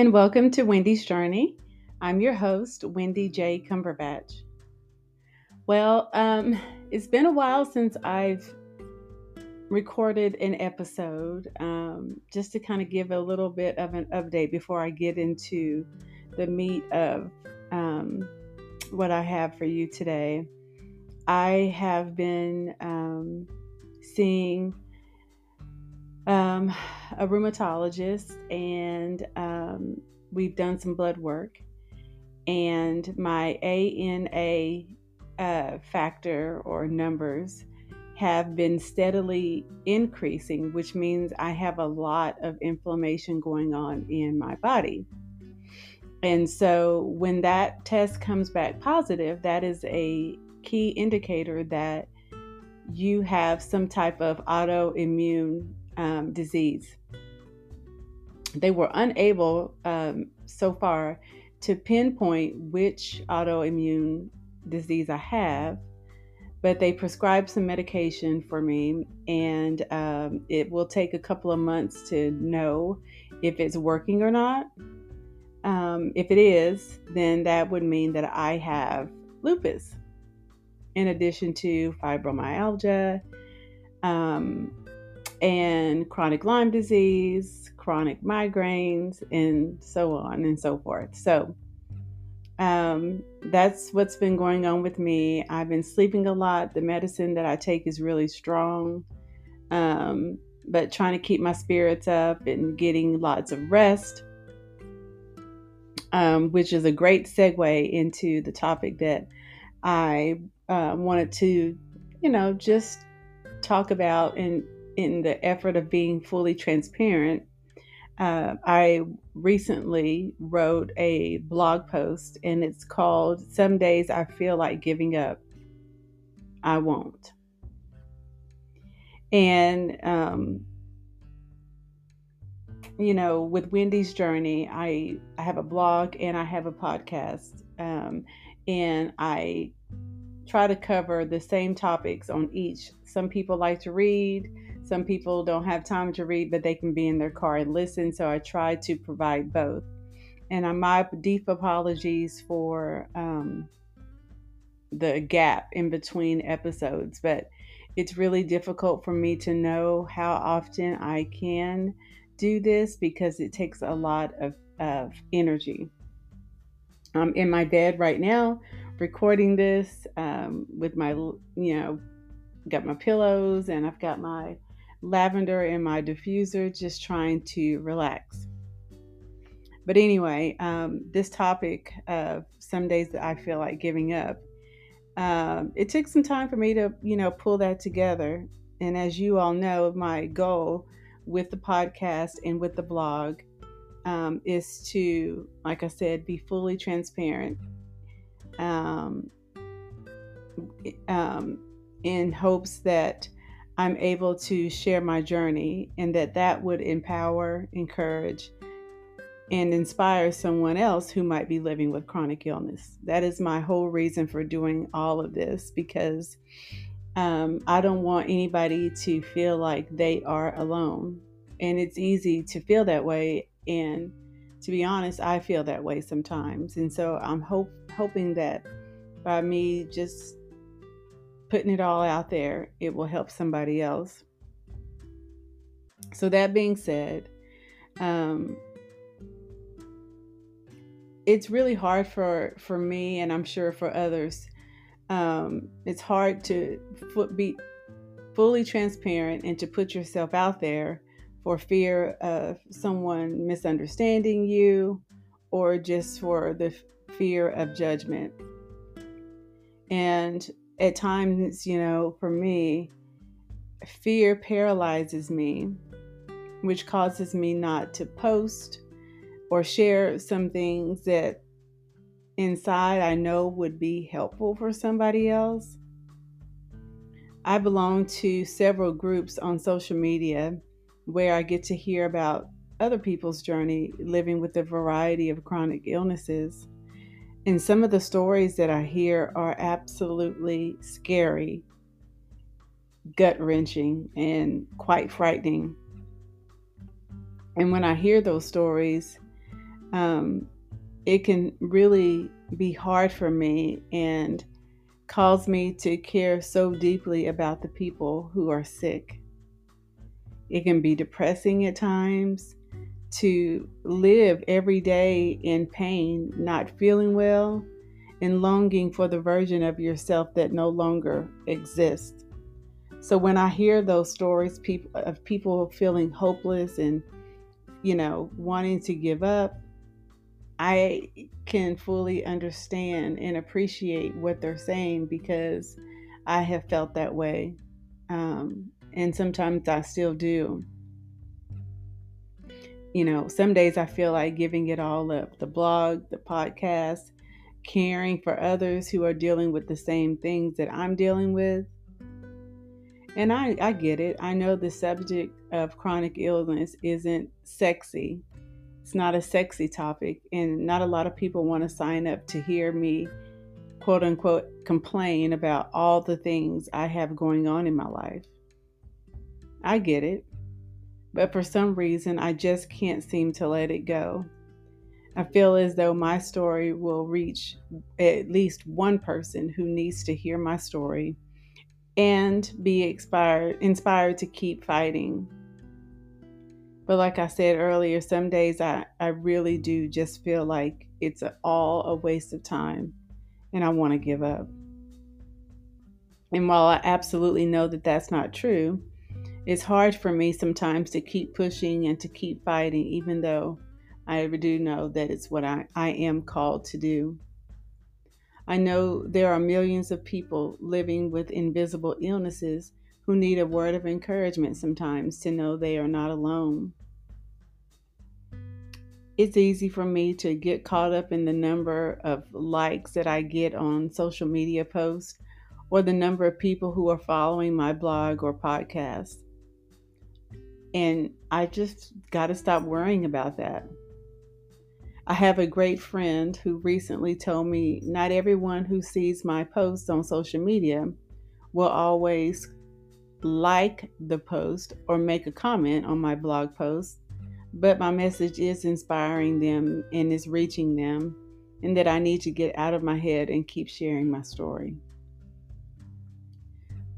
and welcome to Windy's Journey. I'm your host, Windy J. Cumberbatch. Well, um, it's been a while since I've recorded an episode, um, just to kind of give a little bit of an update before I get into the meat of um, what I have for you today. I have been um, seeing um, a rheumatologist, and um, we've done some blood work. And my ANA uh, factor or numbers have been steadily increasing, which means I have a lot of inflammation going on in my body. And so when that test comes back positive, that is a key indicator that you have some type of autoimmune um, disease. They were unable um, so far to pinpoint which autoimmune disease I have, but they prescribed some medication for me, and um, it will take a couple of months to know if it's working or not. Um, if it is, then that would mean that I have lupus, in addition to fibromyalgia, um, and chronic Lyme disease, chronic migraines, and so on and so forth. So um, that's what's been going on with me. I've been sleeping a lot. The medicine that I take is really strong, um, but trying to keep my spirits up and getting lots of rest, um, which is a great segue into the topic that I uh, wanted to, you know, just talk about and in the effort of being fully transparent, uh, I recently wrote a blog post and it's called Some Days I Feel Like Giving Up. I Won't. And, um, you know, with Windy's Journey, I, I have a blog and I have a podcast. Um, and I try to cover the same topics on each. Some people like to read, some people don't have time to read, but they can be in their car and listen. So I try to provide both. And I my deep apologies for um, the gap in between episodes, but it's really difficult for me to know how often I can do this because it takes a lot of, of energy. I'm in my bed right now recording this um, with my, you know, got my pillows and I've got my lavender in my diffuser, just trying to relax. But anyway, um, this topic of some days that I feel like giving up, um, it took some time for me to, you know, pull that together. And as you all know, my goal with the podcast and with the blog um, is to, like I said, be fully transparent um, um, in hopes that I'm able to share my journey and that that would empower, encourage, and inspire someone else who might be living with chronic illness. That is my whole reason for doing all of this because um, I don't want anybody to feel like they are alone. And it's easy to feel that way. And to be honest, I feel that way sometimes. And so I'm hope, hoping that by me just putting it all out there, it will help somebody else. So, that being said, um, it's really hard for, for me, and I'm sure for others. Um, it's hard to be fully transparent and to put yourself out there for fear of someone misunderstanding you or just for the fear of judgment. And at times, you know, for me, fear paralyzes me, which causes me not to post or share some things that inside I know would be helpful for somebody else. I belong to several groups on social media where I get to hear about other people's journey living with a variety of chronic illnesses. And some of the stories that I hear are absolutely scary, gut wrenching, and quite frightening. And when I hear those stories, um, it can really be hard for me and cause me to care so deeply about the people who are sick. It can be depressing at times to live every day in pain, not feeling well, and longing for the version of yourself that no longer exists. So when I hear those stories of people feeling hopeless and, you know, wanting to give up, I can fully understand and appreciate what they're saying because I have felt that way. Um, and sometimes I still do. You know, some days I feel like giving it all up the blog, the podcast, caring for others who are dealing with the same things that I'm dealing with. And I, I get it. I know the subject of chronic illness isn't sexy. It's not a sexy topic, and not a lot of people want to sign up to hear me, quote unquote, complain about all the things I have going on in my life. I get it. But for some reason, I just can't seem to let it go. I feel as though my story will reach at least one person who needs to hear my story and be inspired inspired to keep fighting. But like I said earlier, some days I, I really do just feel like it's a, all a waste of time and I want to give up. And while I absolutely know that that's not true, it's hard for me sometimes to keep pushing and to keep fighting, even though I do know that it's what I, I am called to do. I know there are millions of people living with invisible illnesses who need a word of encouragement sometimes to know they are not alone. It's easy for me to get caught up in the number of likes that I get on social media posts or the number of people who are following my blog or podcast. And I just got to stop worrying about that. I have a great friend who recently told me not everyone who sees my posts on social media will always like the post or make a comment on my blog post, but my message is inspiring them and is reaching them, and that I need to get out of my head and keep sharing my story.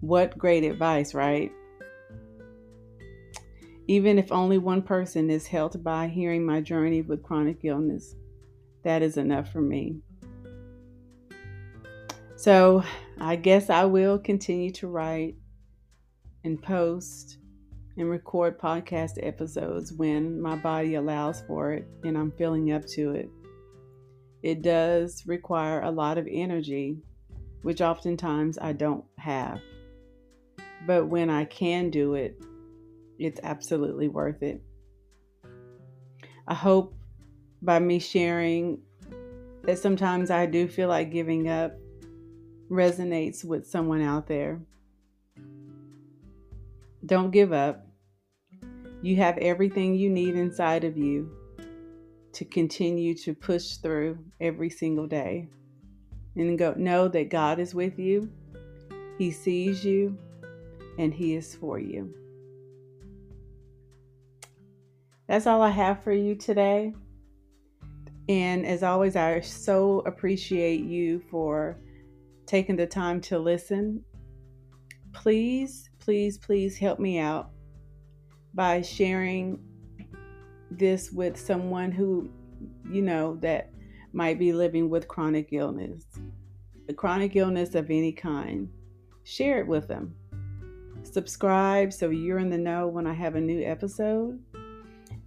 What great advice, right? Even if only one person is helped by hearing my journey with chronic illness, that is enough for me. So I guess I will continue to write and post and record podcast episodes when my body allows for it and I'm feeling up to it. It does require a lot of energy, which oftentimes I don't have. But when I can do it, it's absolutely worth it. I hope by me sharing that sometimes I do feel like giving up resonates with someone out there. Don't give up. You have everything you need inside of you to continue to push through every single day. And go know that God is with you. He sees you and he is for you. That's all I have for you today. And as always, I so appreciate you for taking the time to listen. Please, please, please help me out by sharing this with someone who you know that might be living with chronic illness, a chronic illness of any kind. Share it with them. Subscribe so you're in the know when I have a new episode.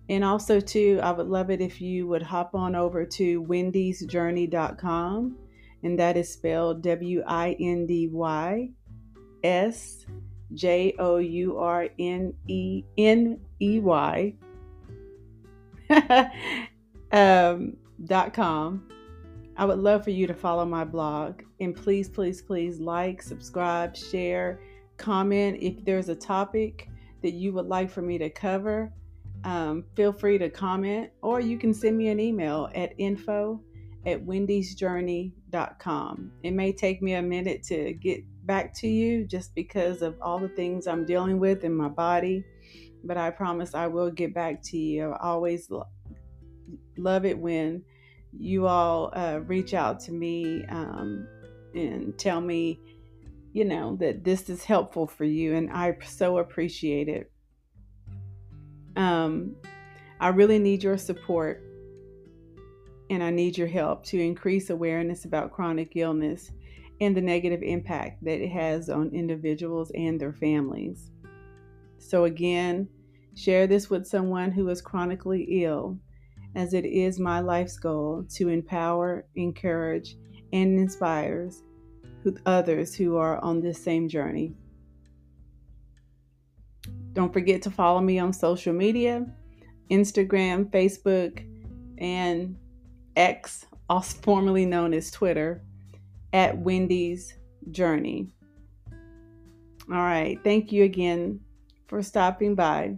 And also, too, I would love it if you would hop on over to windysjourney.com, and that is spelled W I N D Y S J O U R N E N E Y um, dot com. I would love for you to follow my blog and please, please, please like, subscribe, share, comment if there's a topic that you would like for me to cover um, feel free to comment or you can send me an email at info at windysjourney.com. It may take me a minute to get back to you just because of all the things I'm dealing with in my body, but I promise I will get back to you. I always love it when you all uh, reach out to me um, and tell me, you know, that this is helpful for you, and I so appreciate it. Um, I really need your support and I need your help to increase awareness about chronic illness and the negative impact that it has on individuals and their families. So, again, share this with someone who is chronically ill, as it is my life's goal to empower, encourage, and inspire others who are on this same journey. Don't forget to follow me on social media Instagram, Facebook, and X, also formerly known as Twitter, at Windy's Journey. All right. Thank you again for stopping by.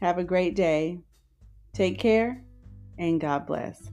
Have a great day. Take care and God bless.